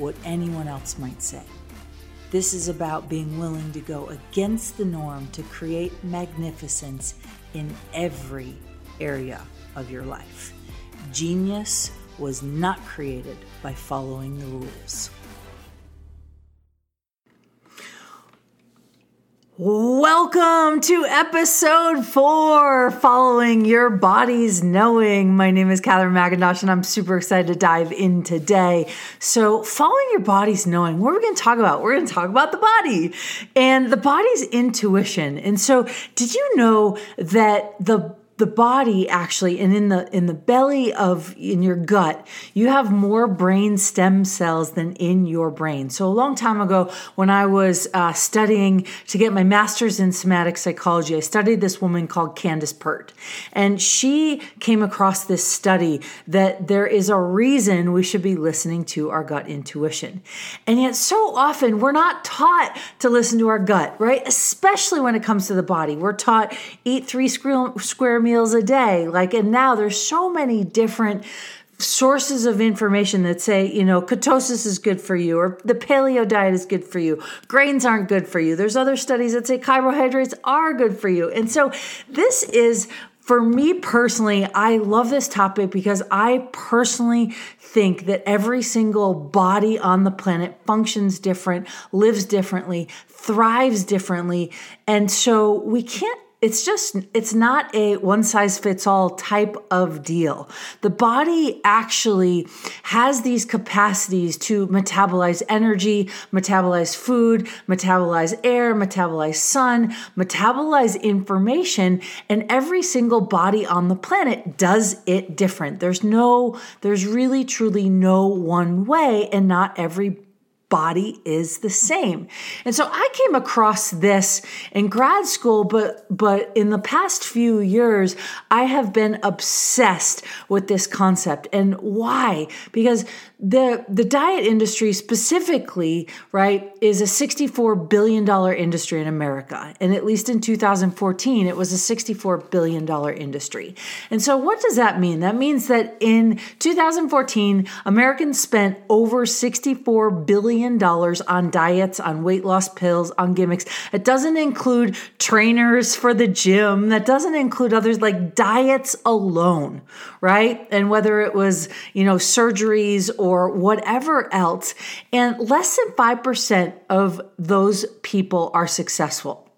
what anyone else might say. This is about being willing to go against the norm to create magnificence in every area of your life. Genius was not created by following the rules. Welcome to episode four, Following Your Body's Knowing. My name is Katherine McIntosh, and I'm super excited to dive in today. So, following your body's knowing, what are we going to talk about? We're going to talk about the body and the body's intuition. And so, did you know that the the body actually and in the in the belly of in your gut you have more brain stem cells than in your brain. So a long time ago when i was uh, studying to get my master's in somatic psychology i studied this woman called candace pert and she came across this study that there is a reason we should be listening to our gut intuition. And yet so often we're not taught to listen to our gut right? Especially when it comes to the body. We're taught eat three square, meals meals a day. Like, and now there's so many different sources of information that say, you know, ketosis is good for you or the paleo diet is good for you. Grains aren't good for you. There's other studies that say carbohydrates are good for you. And so this is for me personally, I love this topic because I personally think that every single body on the planet functions different, lives differently, thrives differently. And so we can't it's just it's not a one size fits all type of deal. The body actually has these capacities to metabolize energy metabolize food metabolize air metabolize sun metabolize information and every single body on the planet does it different. There's no there's really truly no one way and not every body is the same. And so I came across this in grad school, but but in the past few years, I have been obsessed with this concept. And why? Because the the diet industry specifically, right, is a 64 billion dollar industry in America. And at least in 2014, it was a 64 billion dollar industry. And so what does that mean? That means that in 2014, Americans spent over 64 billion dollars on diets, on weight loss pills, on gimmicks. It doesn't include trainers for the gym. That doesn't include others like diets alone, right? And whether it was, you know, surgeries or whatever else. And less than 5% of those people are successful.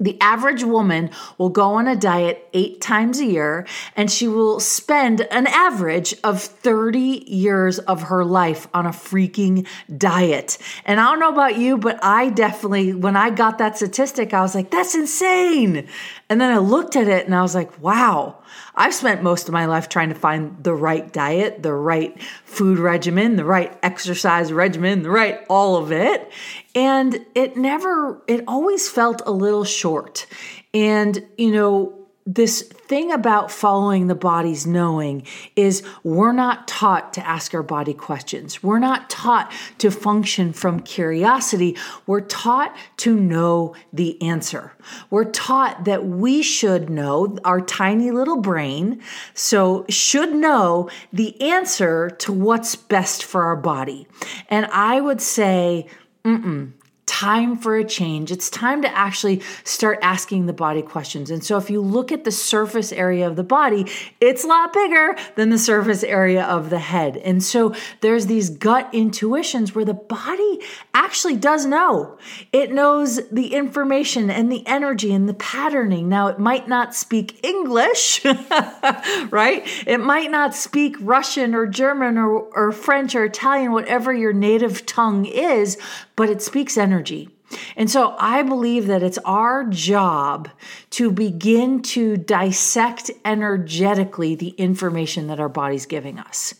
The average woman will go on a diet eight times a year and she will spend an average of 30 years of her life on a freaking diet. And I don't know about you, but I definitely, when I got that statistic, I was like, that's insane. And then I looked at it and I was like, wow, I've spent most of my life trying to find the right diet, the right food regimen, the right exercise regimen, the right all of it. And it never, it always felt a little short. And, you know, this thing about following the body's knowing is we're not taught to ask our body questions. We're not taught to function from curiosity. We're taught to know the answer. We're taught that we should know, our tiny little brain, so should know the answer to what's best for our body. And I would say, mm-mm time for a change. It's time to actually start asking the body questions. And so, if you look at the surface area of the body, it's a lot bigger than the surface area of the head. And so, there's these gut intuitions where the body actually does know. It knows the information and the energy and the patterning. Now, it might not speak English, right? It might not speak Russian or German or, or French or Italian, whatever your native tongue is, but it speaks energy. And so I believe that it's our job to begin to dissect energetically the information that our body's giving us.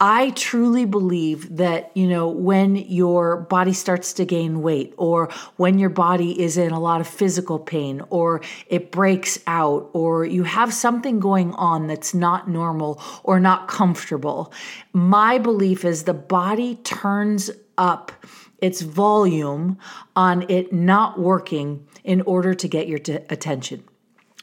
I truly believe that, you know, when your body starts to gain weight or when your body is in a lot of physical pain or it breaks out or you have something going on that's not normal or not comfortable, my belief is the body turns up its volume on it not working in order to get your t- attention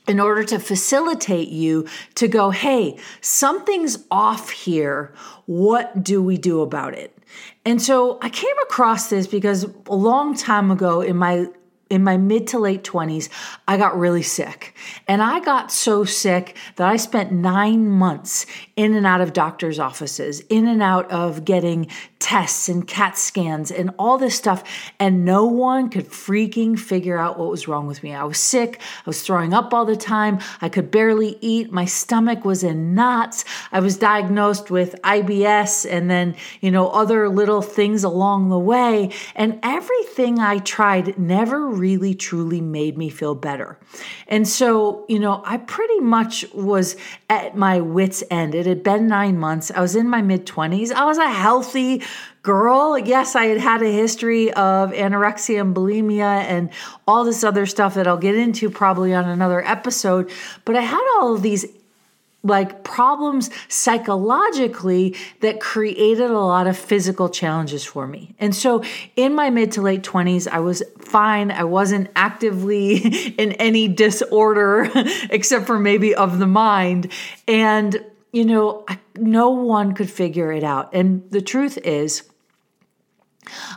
in order to facilitate you to go, hey, something's off here. What do we do about it? And so I came across this because a long time ago in my in my mid to late 20s, I got really sick. And I got so sick that I spent nine months in and out of doctor's offices, in and out of getting tests and CAT scans and all this stuff. And no one could freaking figure out what was wrong with me. I was sick. I was throwing up all the time. I could barely eat. My stomach was in knots. I was diagnosed with IBS and then, you know, other little things along the way. And everything I tried never really truly made me feel better. And so, you know, I pretty much was at my wits' end. It had been nine months. I was in my mid 20s. I was a healthy, girl. Yes, I had had a history of anorexia and bulimia and all this other stuff that I'll get into probably on another episode. But I had all of these like problems psychologically that created a lot of physical challenges for me. And so in my mid to late 20s, I was fine. I wasn't actively in any disorder except for maybe of the mind. And, you know, no one could figure it out. And the truth is,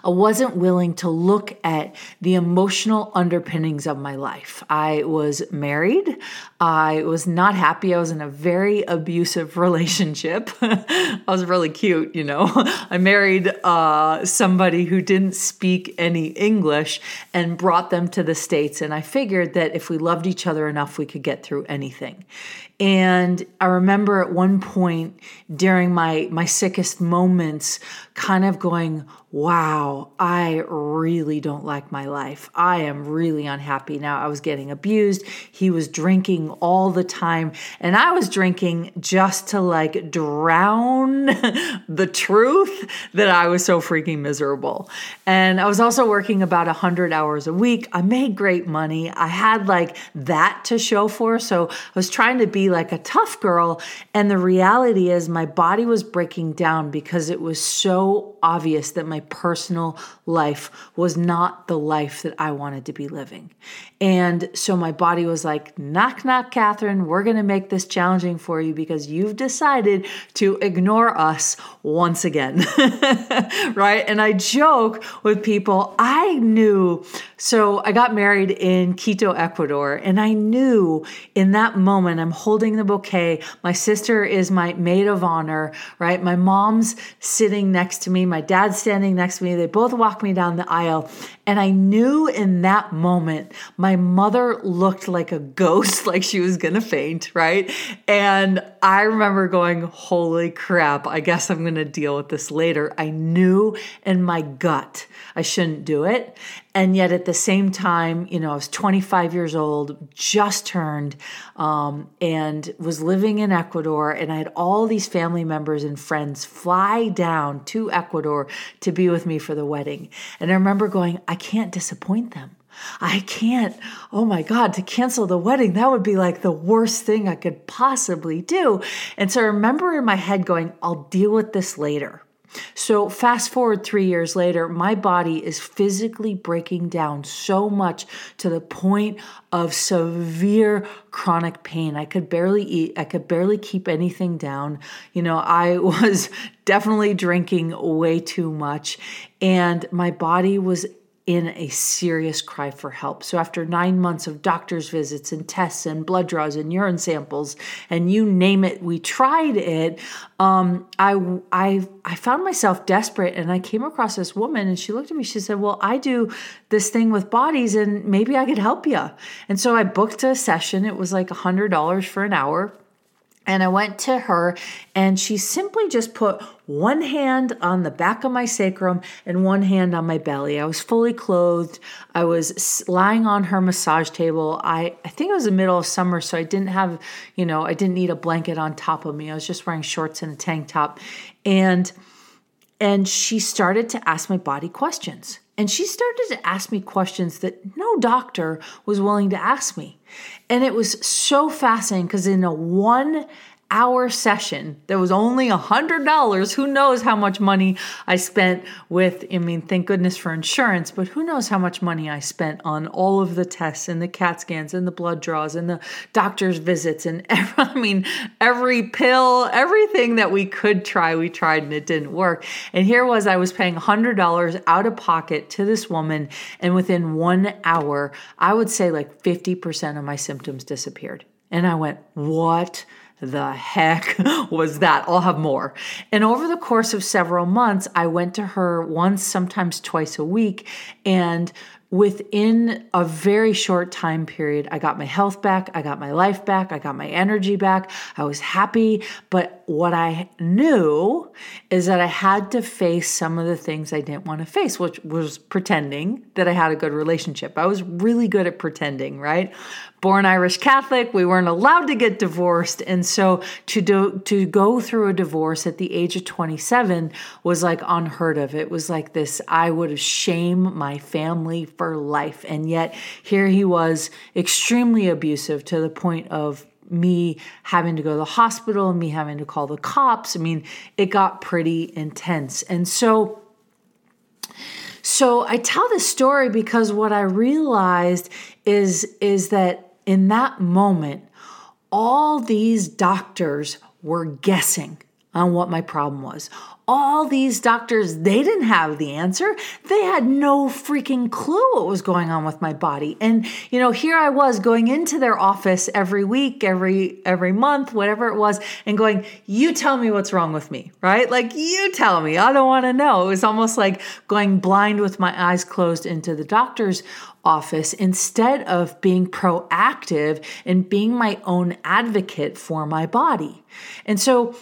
I wasn't willing to look at the emotional underpinnings of my life. I was married. I was not happy. I was in a very abusive relationship. I was really cute, you know. I married uh, somebody who didn't speak any English and brought them to the States. And I figured that if we loved each other enough, we could get through anything. And I remember at one point during my my sickest moments kind of going, "Wow, I really don't like my life. I am really unhappy now. I was getting abused. He was drinking all the time, and I was drinking just to like drown the truth that I was so freaking miserable. And I was also working about 100 hours a week. I made great money. I had like that to show for, so I was trying to be like a tough girl. And the reality is, my body was breaking down because it was so obvious that my personal life was not the life that I wanted to be living. And so my body was like, knock, knock, Katherine, we're going to make this challenging for you because you've decided to ignore us once again. right? And I joke with people, I knew. So I got married in Quito, Ecuador, and I knew in that moment I'm holding the bouquet. My sister is my maid of honor, right? My mom's sitting next to me, my dad's standing next to me. They both walk me down the aisle. And I knew in that moment, my mother looked like a ghost, like she was gonna faint, right? And I remember going, Holy crap, I guess I'm gonna deal with this later. I knew in my gut I shouldn't do it. And yet at the same time, you know, I was 25 years old, just turned, um, and was living in Ecuador. And I had all these family members and friends fly down to Ecuador to be with me for the wedding. And I remember going, I can't disappoint them. I can't, oh my God, to cancel the wedding, that would be like the worst thing I could possibly do. And so I remember in my head going, I'll deal with this later. So, fast forward three years later, my body is physically breaking down so much to the point of severe chronic pain. I could barely eat, I could barely keep anything down. You know, I was definitely drinking way too much, and my body was in a serious cry for help. So, after nine months of doctor's visits and tests and blood draws and urine samples, and you name it, we tried it. Um, I, I, I found myself desperate, and I came across this woman, and she looked at me. She said, "Well, I do this thing with bodies, and maybe I could help you." And so I booked a session. It was like a hundred dollars for an hour And I went to her, and she simply just put one hand on the back of my sacrum and one hand on my belly. I was fully clothed. I was lying on her massage table. I, I think it was the middle of summer, so I didn't have, you know, I didn't need a blanket on top of me. I was just wearing shorts and a tank top. And and she started to ask my body questions. And she started to ask me questions that no doctor was willing to ask me. And it was so fascinating because in a one hour session that was only a hundred dollars. Who knows how much money i spent with i mean thank goodness for insurance but who knows how much money i spent on all of the tests and the cat scans and the blood draws and the doctor's visits and every, i mean every pill everything that we could try we tried and it didn't work. And here was i was paying a hundred dollars out of pocket to this woman and within one hour i would say like 50% of my symptoms disappeared. And i went what the heck was that? I'll have more. And over the course of several months, I went to her once, sometimes twice a week, and within a very short time period, I got my health back, I got my life back, I got my energy back. I was happy. But what I knew is that I had to face some of the things I didn't want to face, which was pretending that I had a good relationship. I was really good at pretending, right? Born Irish Catholic, we weren't allowed to get divorced. And so to do to go through a divorce at the age of 27 was like unheard of. It was like this I would have shame my family for life. And yet here he was extremely abusive to the point of me having to go to the hospital me having to call the cops. I mean, it got pretty intense. And so so I tell this story because what I realized is is that in that moment, all these doctors were guessing on what my problem was all these doctors, they didn't have the answer. They had no freaking clue what was going on with my body. And you know, here I was going into their office every week, every every month, whatever it was, and going, "You tell me what's wrong with me." Right? Like, "You tell me. I don't want to know." It was almost like going blind with my eyes closed into the doctor's office instead of being proactive and being my own advocate for my body. And so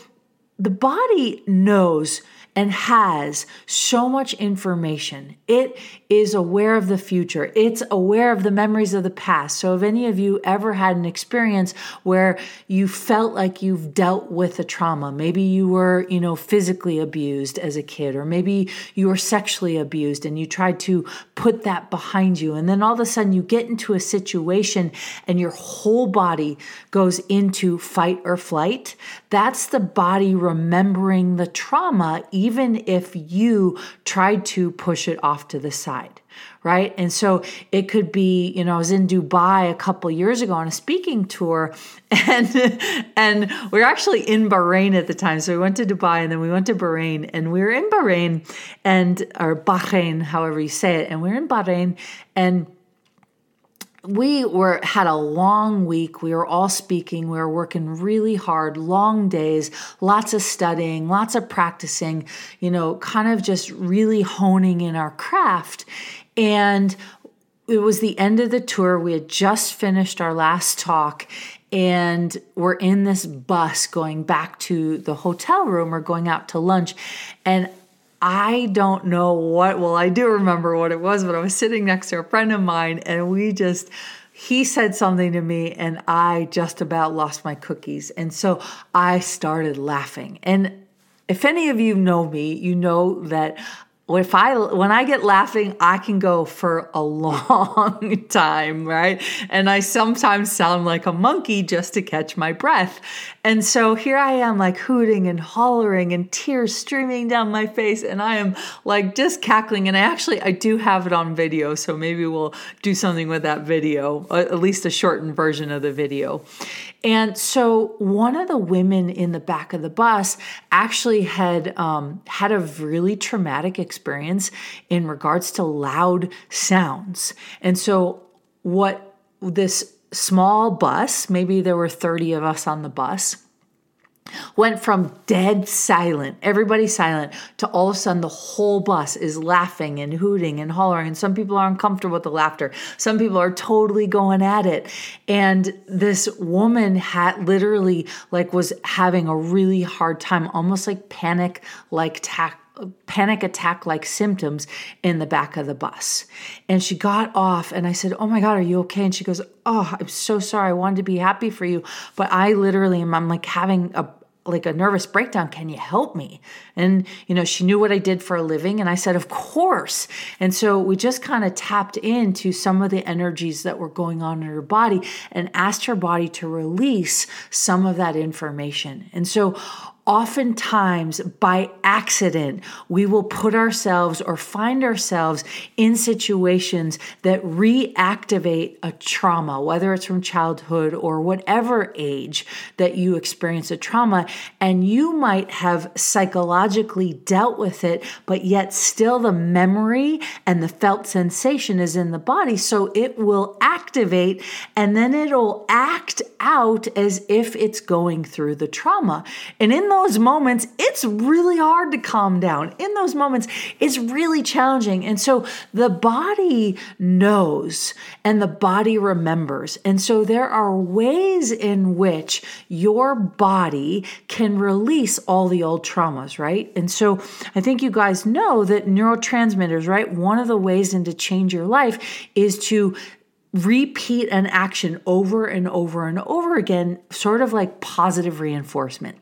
the body knows and has so much information. It is aware of the future. It's aware of the memories of the past. So, if any of you ever had an experience where you felt like you've dealt with a trauma, maybe you were, you know, physically abused as a kid, or maybe you were sexually abused and you tried to put that behind you, and then all of a sudden you get into a situation and your whole body goes into fight or flight, that's the body remembering the trauma even if you tried to push it off to the side right? And so it could be you know i was in dubai a couple years ago on a speaking tour and and we were actually in bahrain at the time. So we went to dubai and then we went to bahrain and we were in bahrain and or bahrain however you say it and we were in bahrain and we were had a long week. We were all speaking. We were working really hard long days lots of studying lots of practicing you know kind of just really honing in our craft. And it was the end of the tour. We had just finished our last talk and we're in this bus going back to the hotel room or going out to lunch. And I don't know what, well, I do remember what it was, but I was sitting next to a friend of mine and we just, he said something to me and I just about lost my cookies. And so I started laughing. And if any of you know me, you know that if I when I get laughing, I can go for a long time, right? And I sometimes sound like a monkey just to catch my breath. And so here I am like hooting and hollering and tears streaming down my face and I am like just cackling and I actually I do have it on video, so maybe we'll do something with that video, at least a shortened version of the video. And so one of the women in the back of the bus actually had um, had a really traumatic experience in regards to loud sounds. And so what this small bus, maybe there were 30 of us on the bus, went from dead silent, everybody silent, to all of a sudden the whole bus is laughing and hooting and hollering. And some people are uncomfortable with the laughter. Some people are totally going at it. And this woman had literally like was having a really hard time, almost like panic like tack panic attack like symptoms in the back of the bus. And she got off and I said, Oh my God, are you okay? And she goes, Oh, I'm so sorry. I wanted to be happy for you. But I literally am I'm like having a like a nervous breakdown can you help me and you know she knew what i did for a living and i said of course and so we just kind of tapped into some of the energies that were going on in her body and asked her body to release some of that information and so oftentimes by accident, we will put ourselves or find ourselves in situations that reactivate a trauma, whether it's from childhood or whatever age that you experience a trauma. And you might have psychologically dealt with it, but yet still the memory and the felt sensation is in the body. So it will activate and then it'll act out as if it's going through the trauma. And in those moments, it's really hard to calm down. In those moments, it's really challenging. And so the body knows and the body remembers. And so there are ways in which your body can release all the old traumas, right? And so I think you guys know that neurotransmitters, right? One of the ways in to change your life is to repeat an action over and over and over again, sort of like positive reinforcement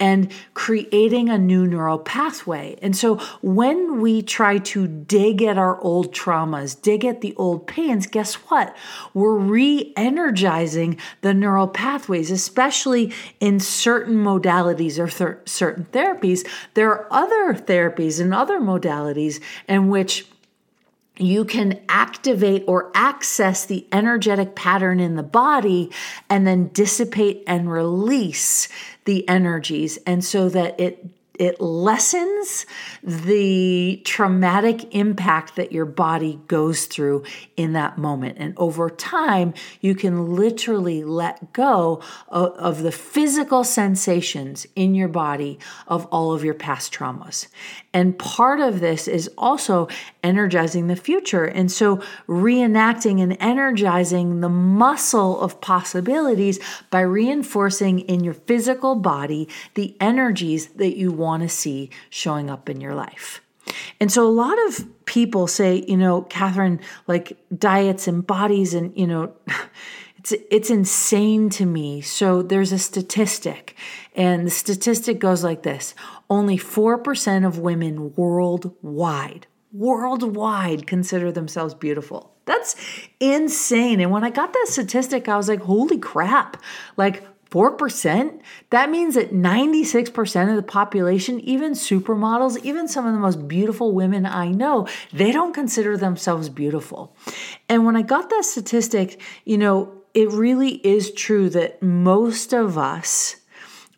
and creating a new neural pathway. And so when we try to dig at our old traumas, dig at the old pains, guess what? We're re energizing the neural pathways, especially in certain modalities or th- certain therapies. There are other therapies and other modalities in which you can activate or access the energetic pattern in the body and then dissipate and release the energies and so that it it lessens the traumatic impact that your body goes through in that moment. And over time, you can literally let go of, of, the physical sensations in your body of all of your past traumas. And part of this is also energizing the future. And so, reenacting and energizing the muscle of possibilities by reinforcing in your physical body the energies that you want to see showing up in your life. And so, a lot of people say, you know, Katherine, like diets and bodies, and, you know, it's, it's insane to me. So, there's a statistic, and the statistic goes like this only 4% of women worldwide, worldwide consider themselves beautiful. That's insane. And when I got that statistic, I was like, holy crap. Like 4%? That means that 96% of the population, even supermodels, even some of the most beautiful women I know, they don't consider themselves beautiful. And when I got that statistic, you know, it really is true that most of us,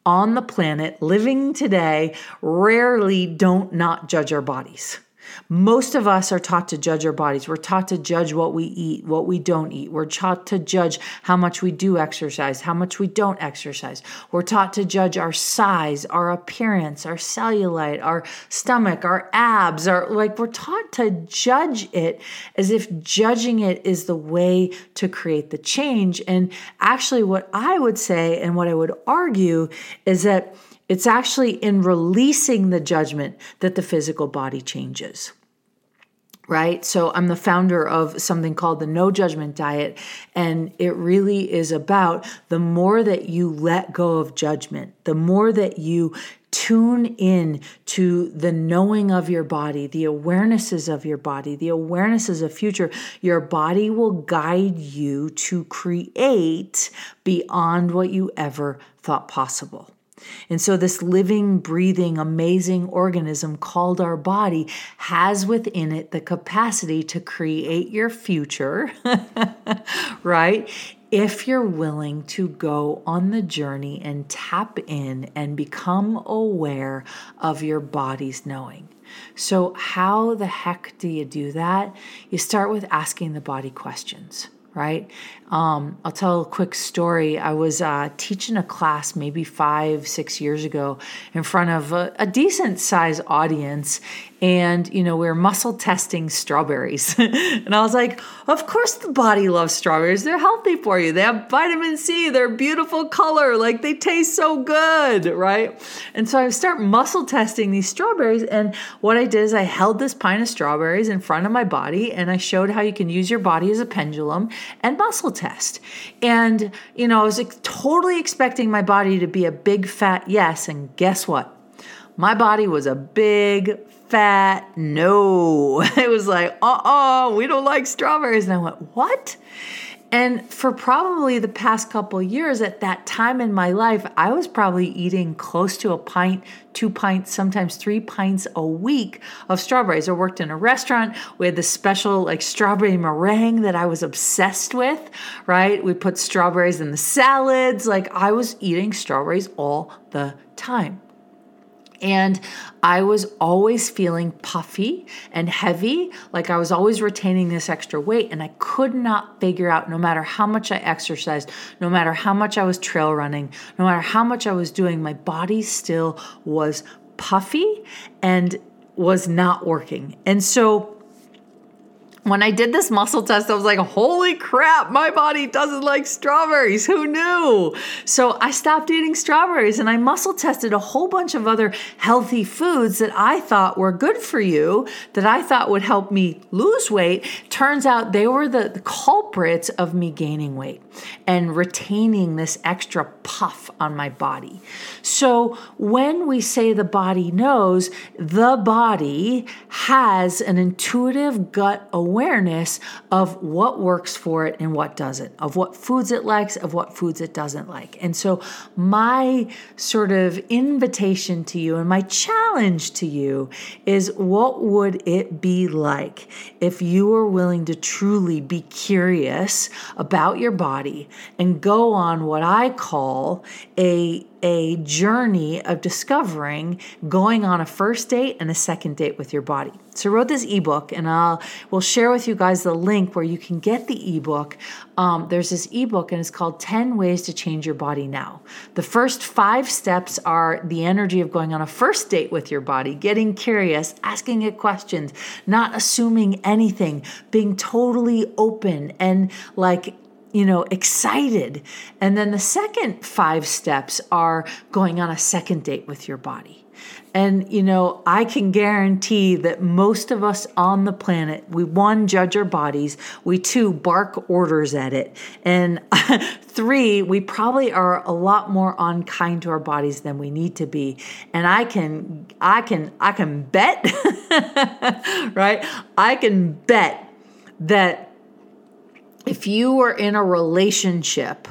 on the planet living today rarely don't not judge our bodies. Most of us are taught to judge our bodies. We're taught to judge what we eat, what we don't eat. We're taught to judge how much we do exercise, how much we don't exercise. We're taught to judge our size, our appearance, our cellulite, our stomach, our abs, our like we're taught to judge it as if judging it is the way to create the change. And actually what I would say and what I would argue is that it's actually in releasing the judgment that the physical body changes. Right? So, I'm the founder of something called the No Judgment Diet. And it really is about the more that you let go of judgment, the more that you tune in to the knowing of your body, the awarenesses of your body, the awarenesses of future, your body will guide you to create beyond what you ever thought possible. And so, this living, breathing, amazing organism called our body has within it the capacity to create your future, right? If you're willing to go on the journey and tap in and become aware of your body's knowing. So, how the heck do you do that? You start with asking the body questions right? Um, I'll tell a quick story. I was uh, teaching a class maybe five, six years ago in front of a, a decent size audience, and you know we were muscle testing strawberries. And i was like of course the body loves strawberries. They're healthy for you. They have vitamin c. They're beautiful color. Like they taste so good right? And so i start muscle testing these strawberries. And what i did is i held this pint of strawberries in front of my body and i showed how you can use your body as a pendulum and muscle test and you know i was totally expecting my body to be a big fat yes and guess what my body was a big fat no. It was like, uh uh we don't like strawberries. And I went, what? And for probably the past couple years, at that time in my life, I was probably eating close to a pint, two pints, sometimes three pints a week of strawberries. I worked in a restaurant. We had this special like strawberry meringue that I was obsessed with, right? We put strawberries in the salads. Like I was eating strawberries all the time. And I was always feeling puffy and heavy, like I was always retaining this extra weight. And I could not figure out, no matter how much I exercised, no matter how much I was trail running, no matter how much I was doing, my body still was puffy and was not working. And so, when I did this muscle test, I was like, holy crap, my body doesn't like strawberries. Who knew? So I stopped eating strawberries and I muscle tested a whole bunch of other healthy foods that I thought were good for you, that I thought would help me lose weight. Turns out they were the, culprits of me gaining weight and retaining this extra puff on my body. So when we say the body knows, the body has an intuitive gut awareness awareness of what works for it and what doesn't, of what foods it likes, of what foods it doesn't like. And so, my sort of invitation to you and my challenge to you is what would it be like if you were willing to truly be curious about your body and go on what I call a a journey of discovering going on a first date and a second date with your body. So I wrote this ebook, and I'll we'll share with you guys the link where you can get the ebook. Um, there's this ebook, and it's called 10 Ways to Change Your Body Now. The first five steps are the energy of going on a first date with your body, getting curious, asking it questions, not assuming anything, being totally open and like you know, excited. And then the second five steps are going on a second date with your body. And, you know, I can guarantee that most of us on the planet, we one, judge our bodies, we two, bark orders at it, and three, we probably are a lot more unkind to our bodies than we need to be. And I can, I can, I can bet, right? I can bet that if you are in a relationship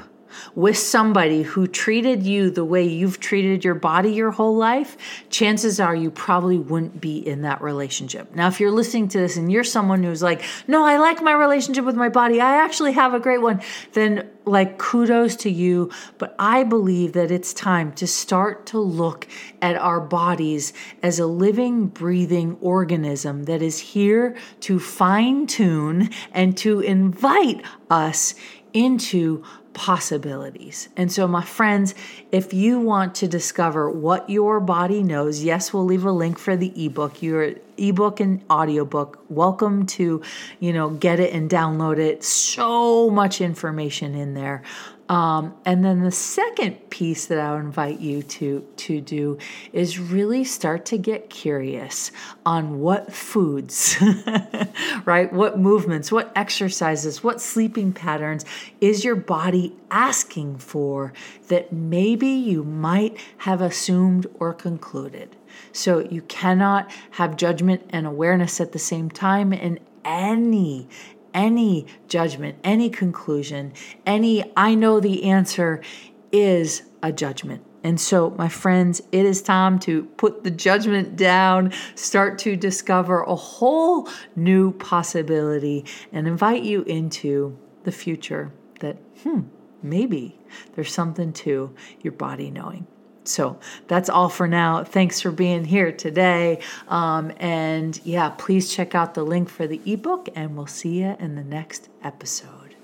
with somebody who treated you the way you've treated your body your whole life, chances are you probably wouldn't be in that relationship. Now, if you're listening to this and you're someone who's like, no, I like my relationship with my body, I actually have a great one, then like kudos to you. But I believe that it's time to start to look at our bodies as a living, breathing organism that is here to fine tune and to invite us into possibilities. And so, my friends, if you want to discover what your body knows, yes, we'll leave a link for the ebook. Your ebook and audiobook. Welcome to, you know, get it and download it. So much information in there. Um, and then the second piece that I would invite you to to do is really start to get curious on what foods, right? What movements, what exercises, what sleeping patterns is your body asking for that maybe you might have assumed or concluded. So you cannot have judgment and awareness at the same time in any any judgment, any conclusion, any I know the answer is a judgment. And so, my friends, it is time to put the judgment down, start to discover a whole new possibility, and invite you into the future that, hmm, maybe there's something to your body knowing. So that's all for now. Thanks for being here today. Um, and yeah, please check out the link for the ebook, and we'll see you in the next episode.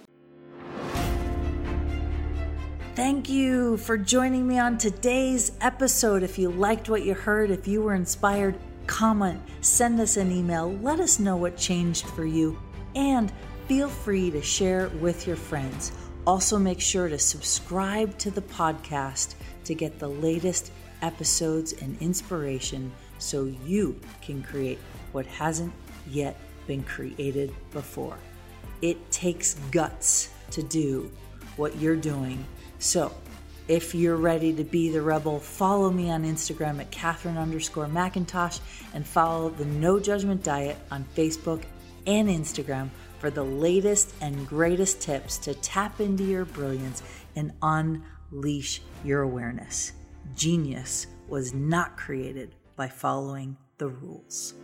Thank you for joining me on today's episode. If you liked what you heard, if you were inspired, comment, send us an email, let us know what changed for you, and feel free to share with your friends. Also, make sure to subscribe to the podcast to get the latest episodes and inspiration so you can create what hasn't yet been created before. It takes guts to do what you're doing. So, if you're ready to be the rebel, follow me on Instagram at Katherine underscore McIntosh and follow the No Judgment Diet on Facebook and Instagram for the latest and greatest tips to tap into your brilliance and unleash your awareness. Genius was not created by following the rules.